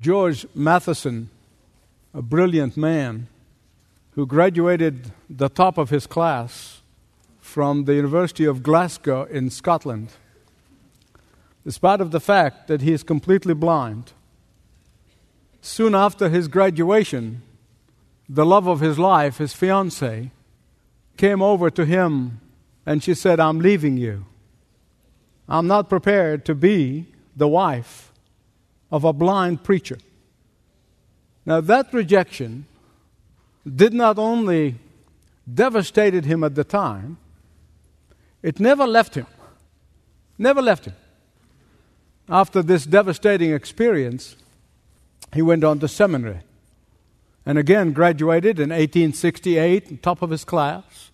George Matheson, a brilliant man who graduated the top of his class from the University of Glasgow in Scotland, despite of the fact that he is completely blind. Soon after his graduation, the love of his life, his fiancee, came over to him and she said, I'm leaving you. I'm not prepared to be the wife of a blind preacher. Now, that rejection did not only devastated him at the time, it never left him. Never left him. After this devastating experience, he went on to seminary and again graduated in 1868, top of his class.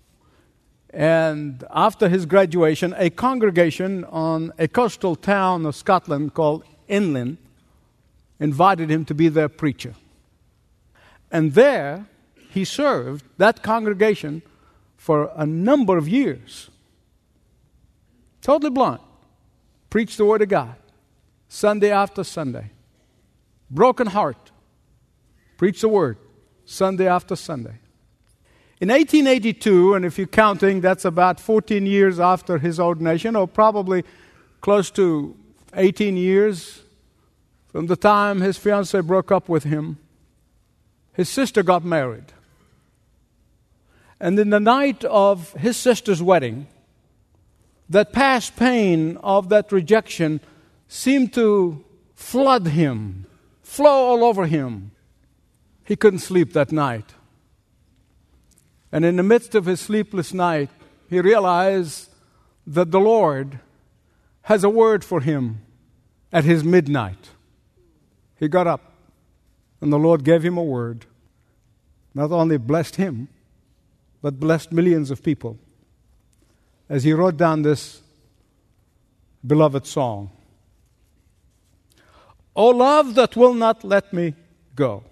And after his graduation, a congregation on a coastal town of Scotland called Innellan invited him to be their preacher. And there he served that congregation for a number of years. Totally blind. Preached the Word of God Sunday after Sunday. Broken heart. Preached the Word Sunday after Sunday. In 1882, and if you're counting, that's about 14 years after his ordination, or probably close to 18 years from the time his fiancee broke up with him, his sister got married. And in the night of his sister's wedding, that past pain of that rejection seemed to flood him, flow all over him. He couldn't sleep that night. And in the midst of his sleepless night, he realized that the Lord has a word for him at his midnight. He got up, and the Lord gave him a word. Not only blessed him, but blessed millions of people as he wrote down this beloved song. O love that will not let me go.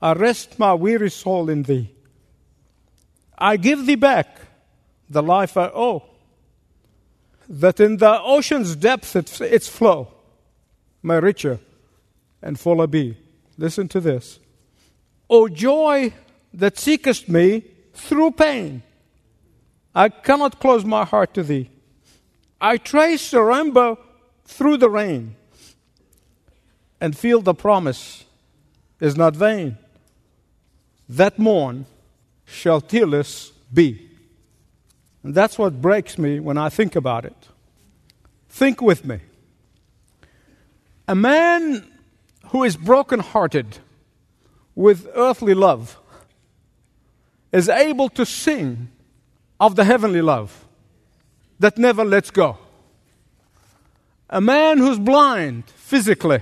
I rest my weary soul in thee. I give thee back the life I owe, that in the ocean's depth its, its flow may richer and fuller be. Listen to this. O joy that seekest me through pain, I cannot close my heart to thee. I trace the rainbow through the rain and feel the promise is not vain that morn shall tearless be. And that's what breaks me when I think about it. Think with me. A man who is broken-hearted with earthly love is able to sing of the heavenly love that never lets go. A man who's blind physically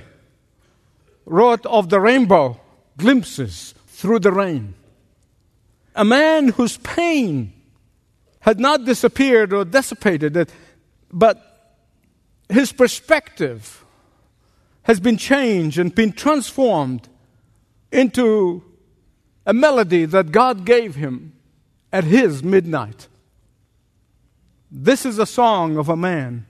wrote of the rainbow glimpses through the rain. A man whose pain had not disappeared or dissipated, it, but his perspective has been changed and been transformed into a melody that God gave him at his midnight. This is a song of a man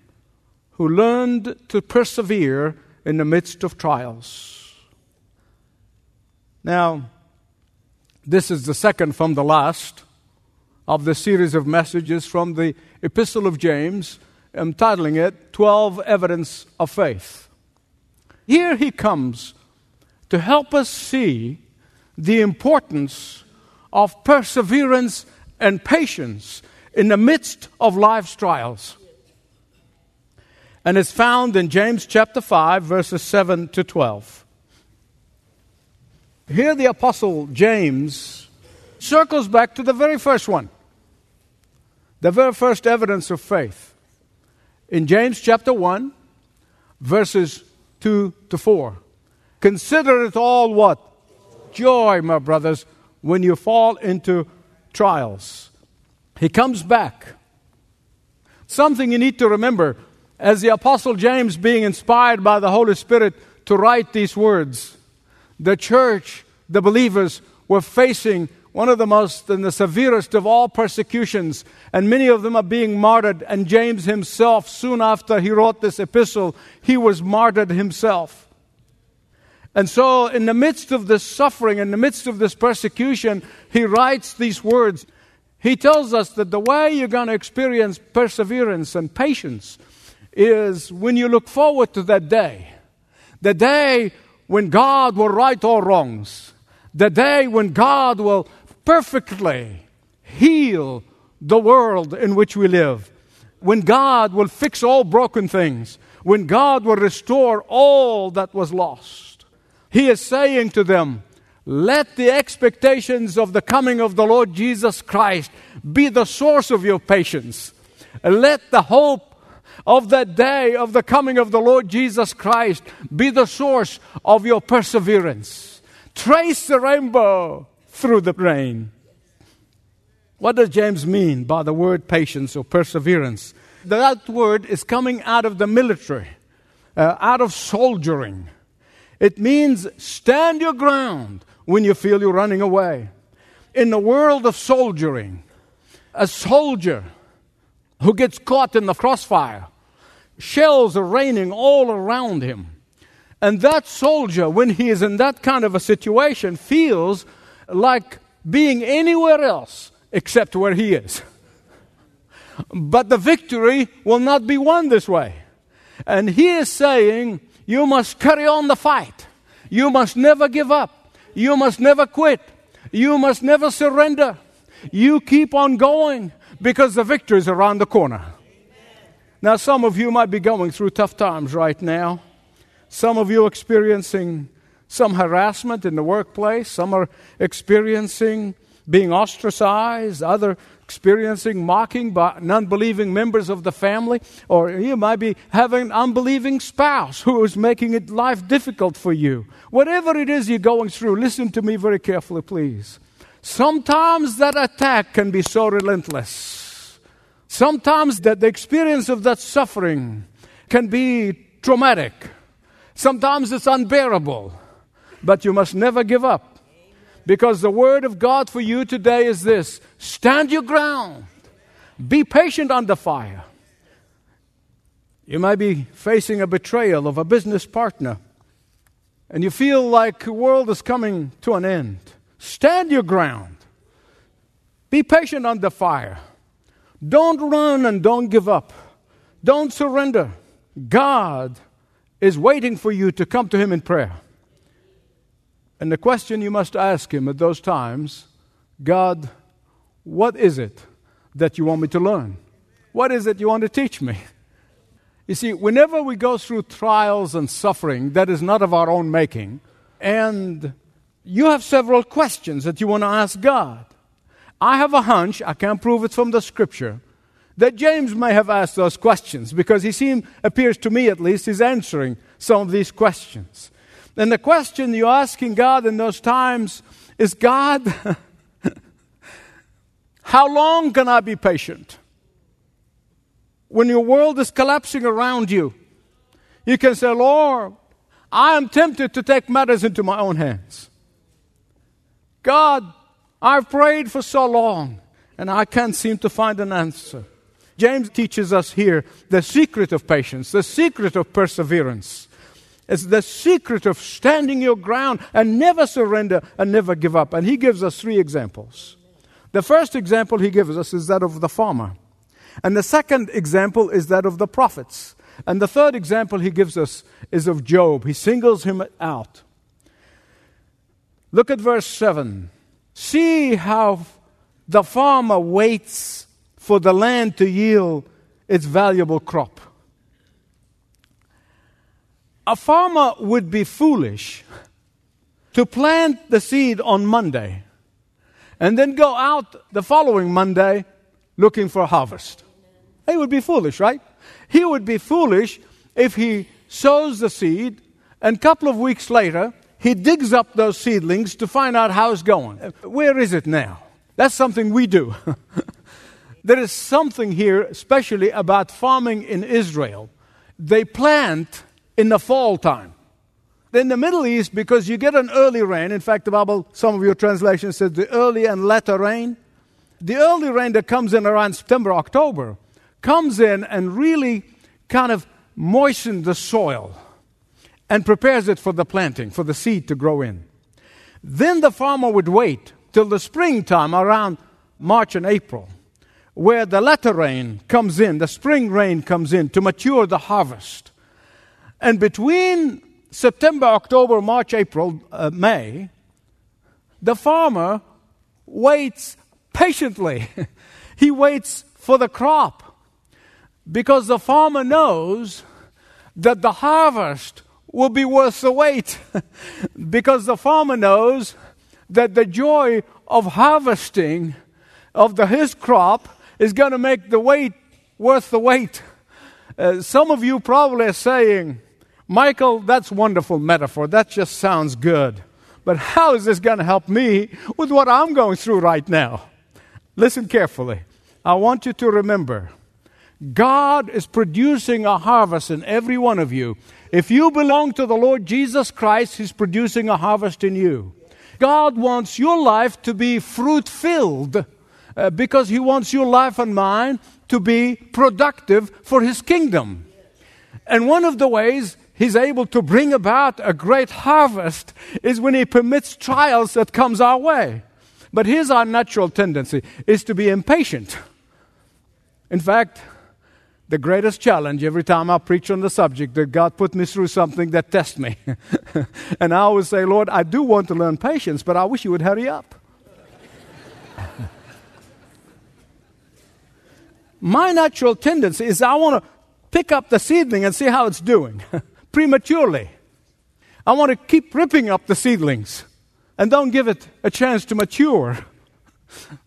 who learned to persevere in the midst of trials. Now, this is the second from the last of the series of messages from the Epistle of James, entitling it 12 Evidence of Faith. Here he comes to help us see the importance of perseverance and patience in the midst of life's trials. And it's found in James chapter 5, verses 7 to 12. Here, the Apostle James circles back to the very first one, the very first evidence of faith. In James chapter 1, verses 2 to 4. Consider it all what? Joy, my brothers, when you fall into trials. He comes back. Something you need to remember as the Apostle James, being inspired by the Holy Spirit to write these words the church, the believers, were facing one of the most and the severest of all persecutions, and many of them are being martyred. And James himself, soon after he wrote this epistle, he was martyred himself. And so, in the midst of this suffering, in the midst of this persecution, he writes these words. He tells us that the way you're going to experience perseverance and patience is when you look forward to that day. The day when God will right all wrongs. The day when God will perfectly heal the world in which we live. When God will fix all broken things. When God will restore all that was lost. He is saying to them, let the expectations of the coming of the Lord Jesus Christ be the source of your patience. Let the hope of that day of the coming of the Lord Jesus Christ be the source of your perseverance. Trace the rainbow through the rain. What does James mean by the word patience or perseverance? That word is coming out of the military, uh, out of soldiering. It means stand your ground when you feel you're running away. In the world of soldiering, a soldier who gets caught in the crossfire, shells are raining all around him. And that soldier, when he is in that kind of a situation, feels like being anywhere else except where he is. But the victory will not be won this way. And he is saying, You must carry on the fight. You must never give up. You must never quit. You must never surrender. You keep on going because the victory is around the corner. Now, some of you might be going through tough times right now. Some of you experiencing some harassment in the workplace. Some are experiencing being ostracized. Other experiencing mocking by non believing members of the family. Or you might be having an unbelieving spouse who is making it life difficult for you. Whatever it is you're going through, listen to me very carefully, please. Sometimes that attack can be so relentless. Sometimes that the experience of that suffering can be traumatic. Sometimes it's unbearable. But you must never give up. Because the word of God for you today is this stand your ground, be patient under fire. You might be facing a betrayal of a business partner, and you feel like the world is coming to an end. Stand your ground. Be patient under fire. Don't run and don't give up. Don't surrender. God is waiting for you to come to Him in prayer. And the question you must ask Him at those times God, what is it that you want me to learn? What is it you want to teach me? You see, whenever we go through trials and suffering that is not of our own making, and you have several questions that you want to ask God. I have a hunch, I can't prove it from the scripture, that James may have asked those questions because he seems, appears to me at least, he's answering some of these questions. And the question you're asking God in those times is God, how long can I be patient? When your world is collapsing around you, you can say, Lord, I am tempted to take matters into my own hands. God, I've prayed for so long and I can't seem to find an answer. James teaches us here the secret of patience, the secret of perseverance. It's the secret of standing your ground and never surrender and never give up. And he gives us three examples. The first example he gives us is that of the farmer. And the second example is that of the prophets. And the third example he gives us is of Job. He singles him out. Look at verse 7. See how the farmer waits for the land to yield its valuable crop. A farmer would be foolish to plant the seed on Monday and then go out the following Monday looking for a harvest. He would be foolish, right? He would be foolish if he sows the seed and a couple of weeks later he digs up those seedlings to find out how it's going. Where is it now? That's something we do. there is something here, especially about farming in Israel. They plant in the fall time. In the Middle East, because you get an early rain, in fact, the Bible, some of your translations says the early and latter rain. The early rain that comes in around September, October, comes in and really kind of moistens the soil and prepares it for the planting, for the seed to grow in. Then the farmer would wait till the springtime around March and April, where the latter rain comes in, the spring rain comes in to mature the harvest. And between September, October, March, April, uh, May, the farmer waits patiently. he waits for the crop because the farmer knows that the harvest will be worth the wait because the farmer knows that the joy of harvesting of the, his crop is going to make the wait worth the wait. Uh, some of you probably are saying, Michael, that's wonderful metaphor. That just sounds good. But how is this going to help me with what I'm going through right now? Listen carefully. I want you to remember God is producing a harvest in every one of you. If you belong to the Lord Jesus Christ, He's producing a harvest in you. God wants your life to be fruit filled uh, because He wants your life and mine to be productive for His kingdom. And one of the ways He's able to bring about a great harvest is when He permits trials that comes our way. But here's our natural tendency is to be impatient. In fact, the greatest challenge every time I preach on the subject that God put me through something that tests me. and I always say, Lord, I do want to learn patience, but I wish you would hurry up. My natural tendency is I want to pick up the seedling and see how it's doing prematurely. I want to keep ripping up the seedlings and don't give it a chance to mature.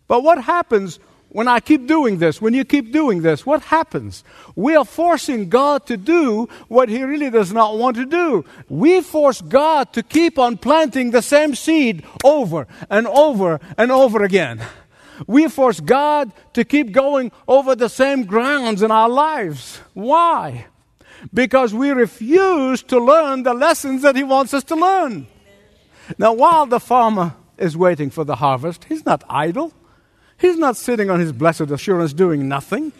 But what happens when I keep doing this, when you keep doing this, what happens? We are forcing God to do what He really does not want to do. We force God to keep on planting the same seed over and over and over again. We force God to keep going over the same grounds in our lives. Why? Because we refuse to learn the lessons that He wants us to learn. Now, while the farmer is waiting for the harvest, he's not idle. He's not sitting on his blessed assurance doing nothing.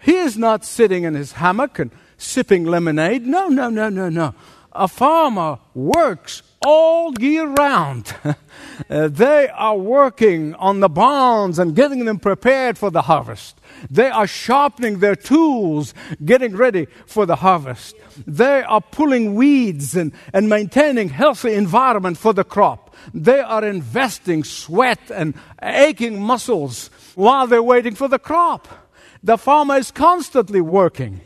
He is not sitting in his hammock and sipping lemonade. No, no, no, no, no. A farmer works all year round. uh, they are working on the barns and getting them prepared for the harvest. They are sharpening their tools, getting ready for the harvest. They are pulling weeds and, and maintaining healthy environment for the crop. They are investing sweat and aching muscles while they're waiting for the crop. The farmer is constantly working.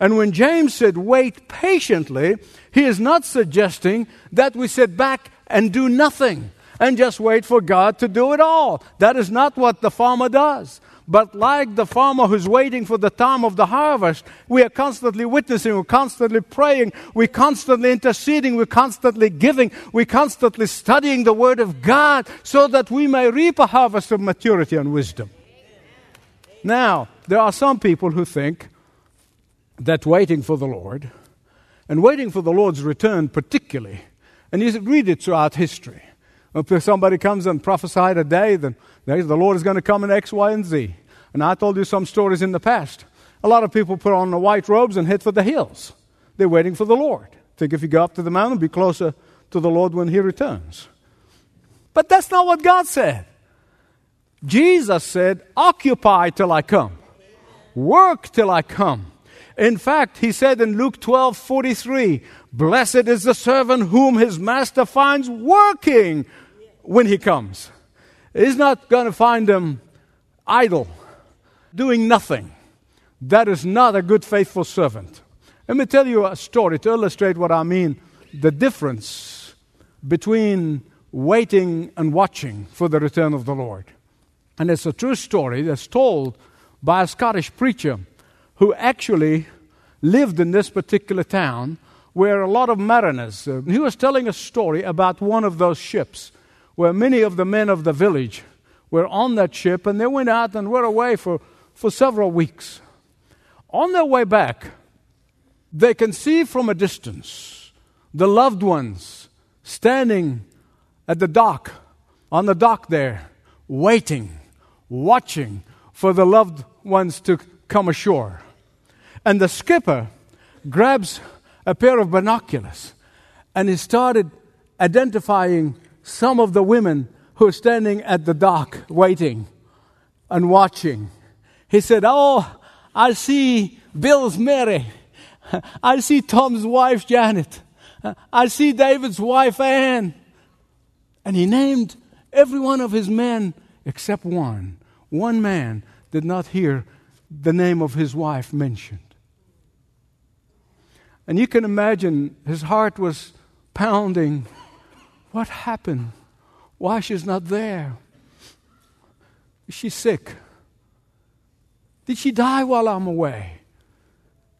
And when James said, wait patiently, he is not suggesting that we sit back and do nothing and just wait for God to do it all. That is not what the farmer does. But like the farmer who's waiting for the time of the harvest, we are constantly witnessing, we're constantly praying, we're constantly interceding, we're constantly giving, we're constantly studying the Word of God so that we may reap a harvest of maturity and wisdom. Now, there are some people who think that waiting for the Lord, and waiting for the Lord's return particularly, and you read it throughout history. If somebody comes and prophesied a day, then the Lord is going to come in X, Y, and Z. And I told you some stories in the past. A lot of people put on the white robes and head for the hills. They're waiting for the Lord. Think if you go up to the mountain, be closer to the Lord when He returns. But that's not what God said. Jesus said, Occupy till I come, work till I come. In fact, he said in Luke 12 43, Blessed is the servant whom his master finds working when he comes. He's not going to find him idle, doing nothing. That is not a good, faithful servant. Let me tell you a story to illustrate what I mean the difference between waiting and watching for the return of the Lord. And it's a true story that's told by a Scottish preacher who actually lived in this particular town where a lot of mariners. Uh, he was telling a story about one of those ships where many of the men of the village were on that ship and they went out and were away for, for several weeks. On their way back, they can see from a distance the loved ones standing at the dock, on the dock there, waiting, watching for the loved ones to come ashore. And the skipper grabs a pair of binoculars and he started identifying some of the women who are standing at the dock waiting and watching. He said, Oh, I see Bill's Mary. I see Tom's wife, Janet. I see David's wife, Anne. And he named every one of his men except one. One man did not hear the name of his wife mentioned. And you can imagine his heart was pounding. What happened? Why she's not there? Is she sick? Did she die while I'm away?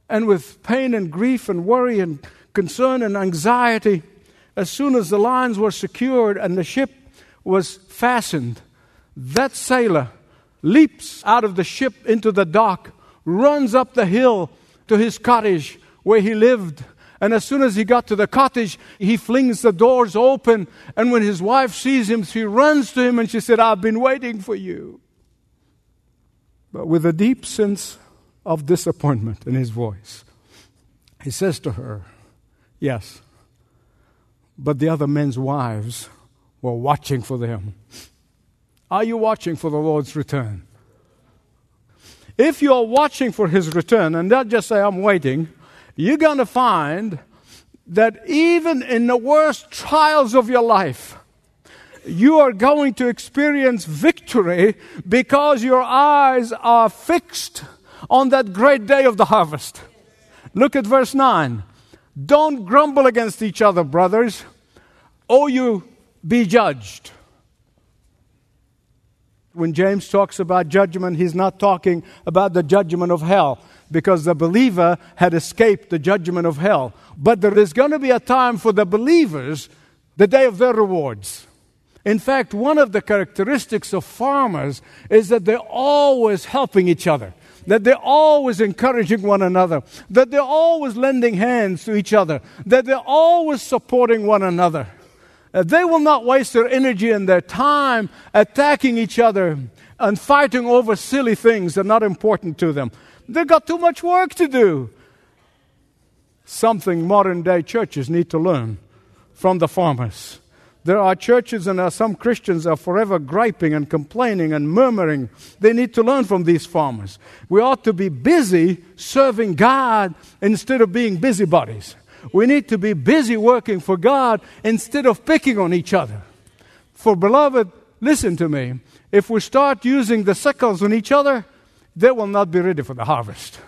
And with pain and grief and worry and concern and anxiety, as soon as the lines were secured and the ship was fastened, that sailor leaps out of the ship into the dock, runs up the hill to his cottage where he lived. And as soon as he got to the cottage, he flings the doors open. And when his wife sees him, she runs to him and she said, I've been waiting for you. But with a deep sense of disappointment in his voice, he says to her, Yes, but the other men's wives were watching for them. Are you watching for the Lord's return? If you're watching for his return and not just say, I'm waiting, you're going to find that even in the worst trials of your life, you are going to experience victory because your eyes are fixed on that great day of the harvest. Look at verse 9. Don't grumble against each other, brothers, or you be judged. When James talks about judgment, he's not talking about the judgment of hell because the believer had escaped the judgment of hell. But there is going to be a time for the believers, the day of their rewards. In fact, one of the characteristics of farmers is that they're always helping each other, that they're always encouraging one another, that they're always lending hands to each other, that they're always supporting one another. Uh, they will not waste their energy and their time attacking each other and fighting over silly things that are not important to them. They've got too much work to do. Something modern day churches need to learn from the farmers. There are churches and some Christians are forever griping and complaining and murmuring. They need to learn from these farmers. We ought to be busy serving God instead of being busybodies. We need to be busy working for God instead of picking on each other. For, beloved, listen to me. If we start using the sickles on each other, they will not be ready for the harvest.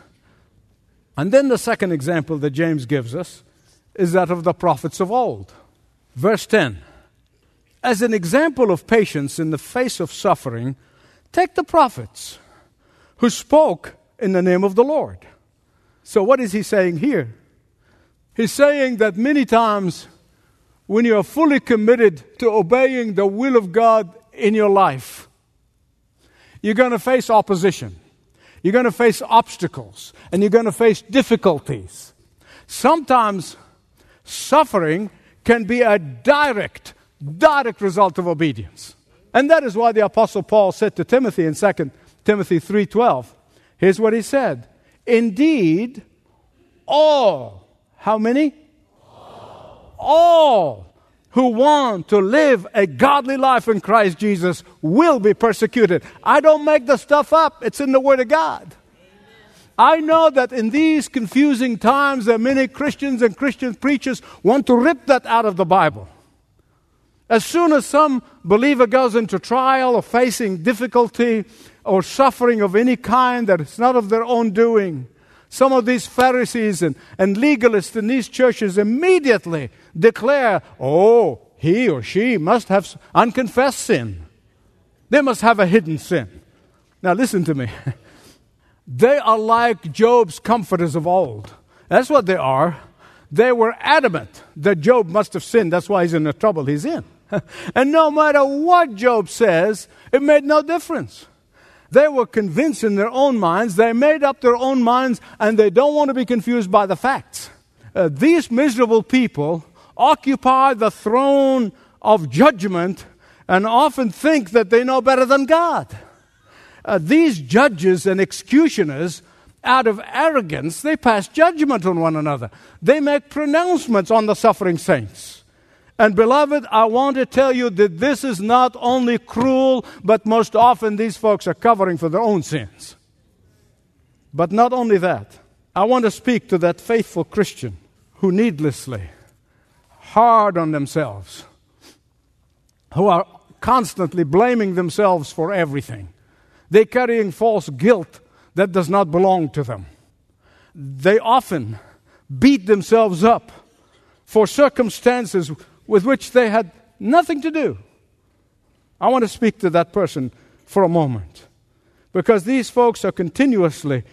And then the second example that James gives us is that of the prophets of old. Verse 10 as an example of patience in the face of suffering, take the prophets who spoke in the name of the Lord. So, what is he saying here? He's saying that many times when you are fully committed to obeying the will of God in your life, you're going to face opposition. You're going to face obstacles and you're going to face difficulties. Sometimes suffering can be a direct direct result of obedience. And that is why the apostle Paul said to Timothy in 2 Timothy 3:12, here's what he said, "Indeed, all how many? All. all who want to live a godly life in Christ Jesus will be persecuted. I don't make the stuff up. It's in the word of God. I know that in these confusing times, are many Christians and Christian preachers want to rip that out of the Bible. As soon as some believer goes into trial or facing difficulty or suffering of any kind that is not of their own doing, some of these Pharisees and, and legalists in these churches immediately declare, oh, he or she must have unconfessed sin. They must have a hidden sin. Now, listen to me. they are like Job's comforters of old. That's what they are. They were adamant that Job must have sinned. That's why he's in the trouble he's in. and no matter what Job says, it made no difference. They were convinced in their own minds, they made up their own minds, and they don't want to be confused by the facts. Uh, these miserable people occupy the throne of judgment and often think that they know better than God. Uh, these judges and executioners out of arrogance, they pass judgment on one another. They make pronouncements on the suffering saints. And beloved, I want to tell you that this is not only cruel, but most often these folks are covering for their own sins. But not only that, I want to speak to that faithful Christian who needlessly hard on themselves, who are constantly blaming themselves for everything. They're carrying false guilt that does not belong to them. They often beat themselves up for circumstances with which they had nothing to do. I want to speak to that person for a moment because these folks are continuously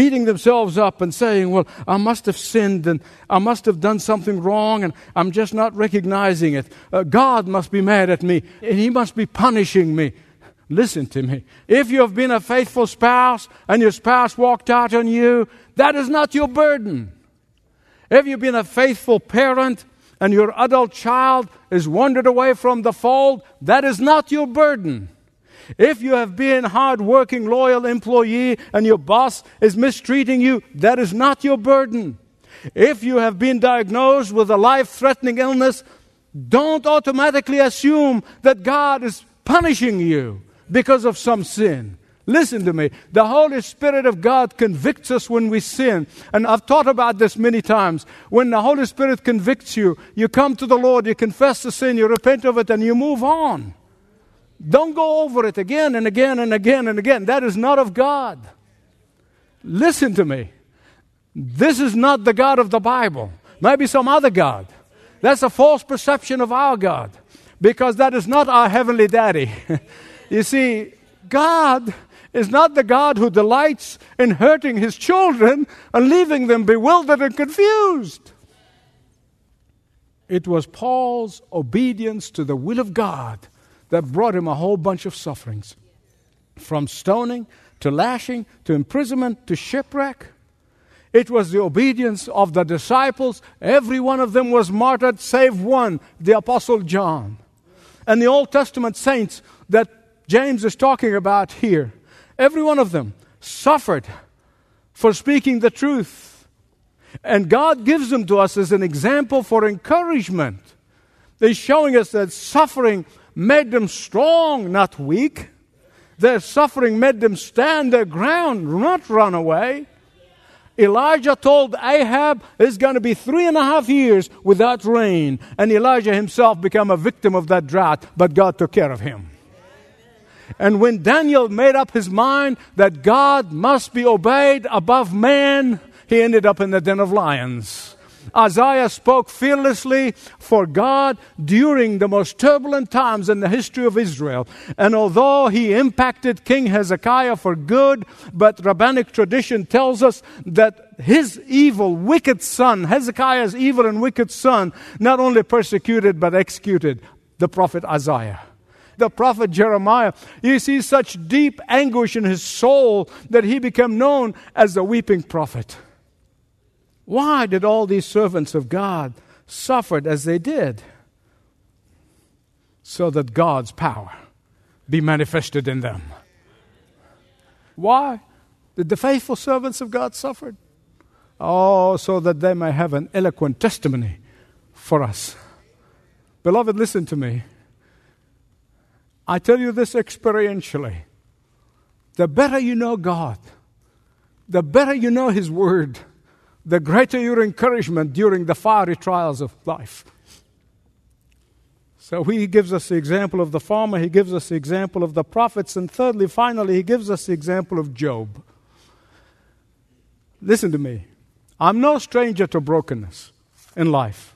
beating themselves up and saying, Well, I must have sinned and I must have done something wrong and I'm just not recognizing it. Uh, God must be mad at me and He must be punishing me. Listen to me. If you have been a faithful spouse and your spouse walked out on you, that is not your burden. If you've been a faithful parent and your adult child is wandered away from the fold, that is not your burden. If you have been a hard-working, loyal employee and your boss is mistreating you, that is not your burden. If you have been diagnosed with a life-threatening illness, don't automatically assume that God is punishing you because of some sin. Listen to me. The Holy Spirit of God convicts us when we sin. And I've taught about this many times. When the Holy Spirit convicts you, you come to the Lord, you confess the sin, you repent of it, and you move on. Don't go over it again and again and again and again. That is not of God. Listen to me. This is not the God of the Bible. Maybe some other God. That's a false perception of our God because that is not our heavenly daddy. You see, God is not the God who delights in hurting his children and leaving them bewildered and confused. It was Paul's obedience to the will of God that brought him a whole bunch of sufferings from stoning to lashing to imprisonment to shipwreck. It was the obedience of the disciples. Every one of them was martyred, save one, the Apostle John. And the Old Testament saints that James is talking about here. Every one of them suffered for speaking the truth. And God gives them to us as an example for encouragement. They're showing us that suffering made them strong, not weak. Their suffering made them stand their ground, not run away. Elijah told Ahab it's going to be three and a half years without rain. And Elijah himself became a victim of that drought, but God took care of him. And when Daniel made up his mind that God must be obeyed above man, he ended up in the den of lions. Isaiah spoke fearlessly for God during the most turbulent times in the history of Israel. And although he impacted King Hezekiah for good, but rabbinic tradition tells us that his evil, wicked son, Hezekiah's evil and wicked son, not only persecuted but executed the prophet Isaiah the prophet Jeremiah, you see such deep anguish in his soul that he became known as the weeping prophet. Why did all these servants of God suffer as they did? So that God's power be manifested in them. Why did the faithful servants of God suffer? Oh, so that they may have an eloquent testimony for us. Beloved, listen to me. I tell you this experientially. The better you know God, the better you know His Word, the greater your encouragement during the fiery trials of life. So he gives us the example of the farmer, he gives us the example of the prophets, and thirdly, finally, he gives us the example of Job. Listen to me. I'm no stranger to brokenness in life.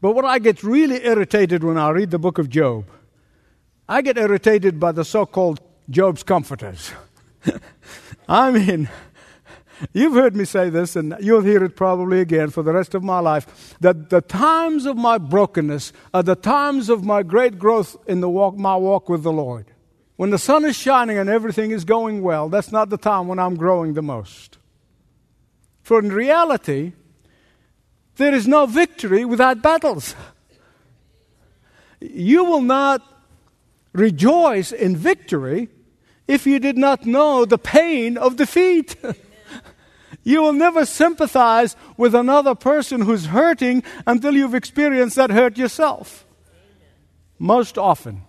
But what I get really irritated when I read the book of Job I get irritated by the so called Job's comforters. I mean, you've heard me say this, and you'll hear it probably again for the rest of my life that the times of my brokenness are the times of my great growth in the walk, my walk with the Lord. When the sun is shining and everything is going well, that's not the time when I'm growing the most. For in reality, there is no victory without battles. You will not rejoice in victory if you did not know the pain of defeat. You will never sympathize with another person who's hurting until you've experienced that hurt yourself. Most often,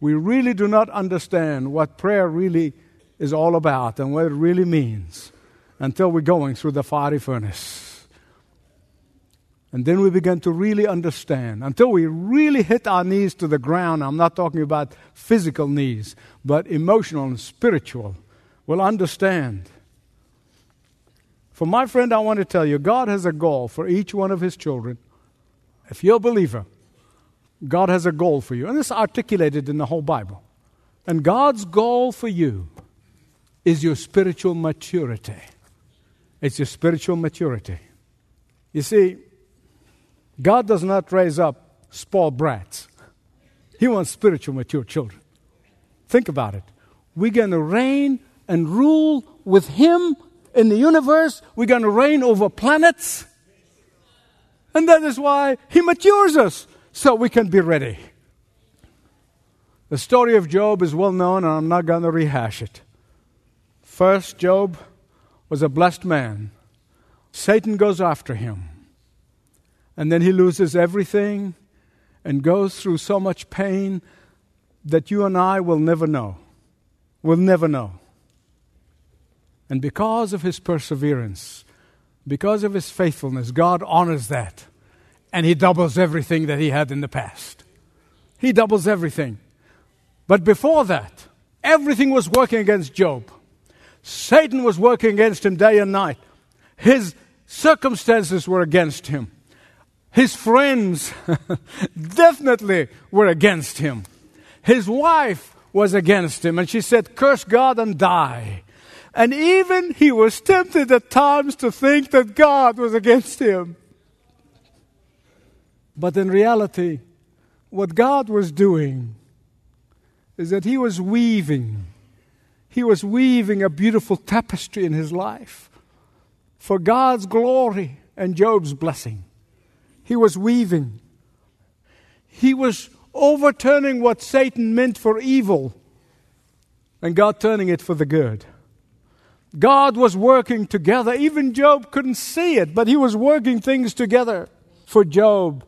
we really do not understand what prayer really is all about and what it really means until we're going through the fiery furnace. And then we begin to really understand. Until we really hit our knees to the ground, I'm not talking about physical knees, but emotional and spiritual, we'll understand. For my friend, I want to tell you God has a goal for each one of His children. If you're a believer, God has a goal for you. And it's articulated in the whole Bible. And God's goal for you is your spiritual maturity. It's your spiritual maturity. You see, God does not raise up spoiled brats, He wants spiritual mature children. Think about it. We're going to reign and rule with Him in the universe, we're going to reign over planets. And that is why He matures us so we can be ready. The story of Job is well known, and I'm not going to rehash it. First, Job was a blessed man. Satan goes after him. And then he loses everything and goes through so much pain that you and I will never know. We'll never know. And because of his perseverance, because of his faithfulness, God honors that and he doubles everything that he had in the past. He doubles everything. But before that, everything was working against Job. Satan was working against him day and night. His circumstances were against him. His friends definitely were against him. His wife was against him, and she said, Curse God and die. And even he was tempted at times to think that God was against him. But in reality, what God was doing is that He was weaving. He was weaving a beautiful tapestry in his life for God's glory and Job's blessing. He was weaving. He was overturning what Satan meant for evil and God turning it for the good. God was working together. Even Job couldn't see it, but he was working things together for Job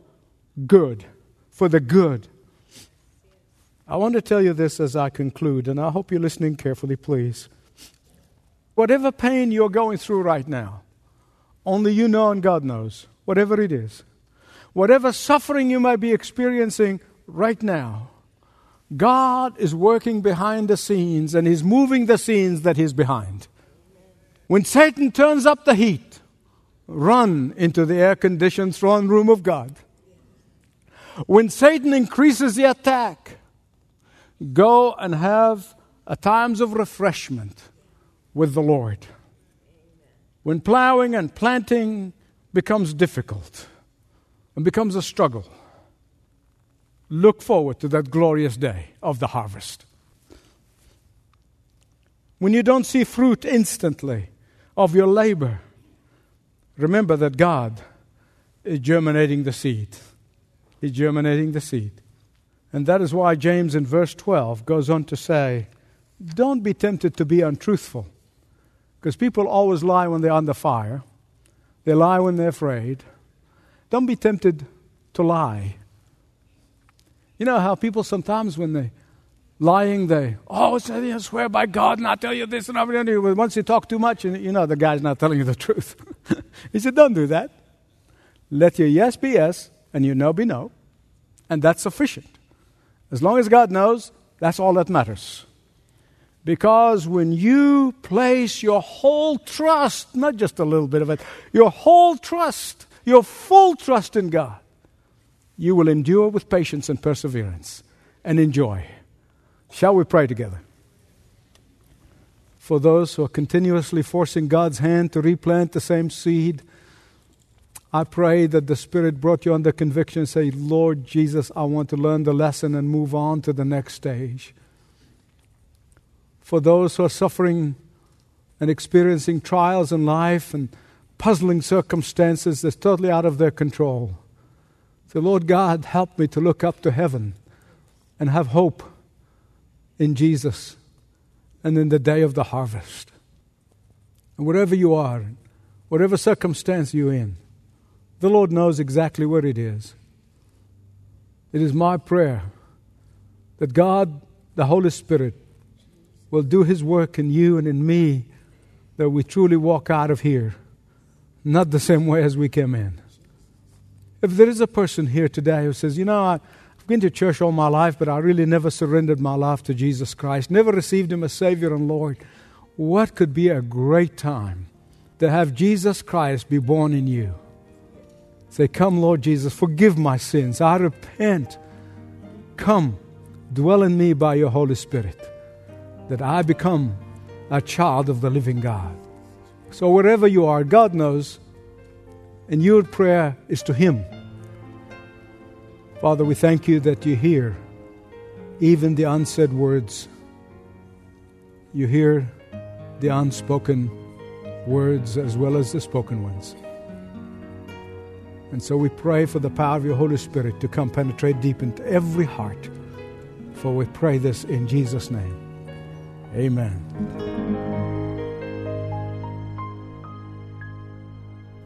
good, for the good. I want to tell you this as I conclude, and I hope you're listening carefully, please. Whatever pain you're going through right now, only you know and God knows, whatever it is, whatever suffering you might be experiencing right now, God is working behind the scenes and He's moving the scenes that He's behind. When Satan turns up the heat, run into the air conditioned throne room of God when Satan increases the attack, go and have a times of refreshment with the Lord. When plowing and planting becomes difficult and becomes a struggle, look forward to that glorious day of the harvest. When you don't see fruit instantly of your labor, remember that God is germinating the seed. He's germinating the seed. And that is why James in verse 12 goes on to say, Don't be tempted to be untruthful. Because people always lie when they're under fire, they lie when they're afraid. Don't be tempted to lie. You know how people sometimes, when they lying, oh, they, oh, I swear by God, and I'll tell you this and everything. Once you talk too much, you know the guy's not telling you the truth. he said, Don't do that. Let your yes be yes and your no be no, and that's sufficient. As long as God knows, that's all that matters. Because when you place your whole trust, not just a little bit of it, your whole trust, your full trust in God, you will endure with patience and perseverance and enjoy. Shall we pray together? For those who are continuously forcing God's hand to replant the same seed, I pray that the Spirit brought you under conviction say, Lord Jesus, I want to learn the lesson and move on to the next stage. For those who are suffering and experiencing trials in life and puzzling circumstances that's totally out of their control, say, Lord God, help me to look up to heaven and have hope in Jesus and in the day of the harvest. And wherever you are, whatever circumstance you're in. The Lord knows exactly what it is. It is my prayer that God, the Holy Spirit, will do His work in you and in me, that we truly walk out of here not the same way as we came in. If there is a person here today who says, You know, I, been to church all my life, but I really never surrendered my life to Jesus Christ, never received Him as Savior and Lord, what could be a great time to have Jesus Christ be born in you? Say, Come, Lord Jesus, forgive my sins. I repent. Come, dwell in me by your Holy Spirit, that I become a child of the living God. So, wherever you are, God knows, and your prayer is to Him. Father, we thank you that you hear even the unsaid words. You hear the unspoken words as well as the spoken ones. And so we pray for the power of your Holy Spirit to come penetrate deep into every heart. For we pray this in Jesus' name. Amen.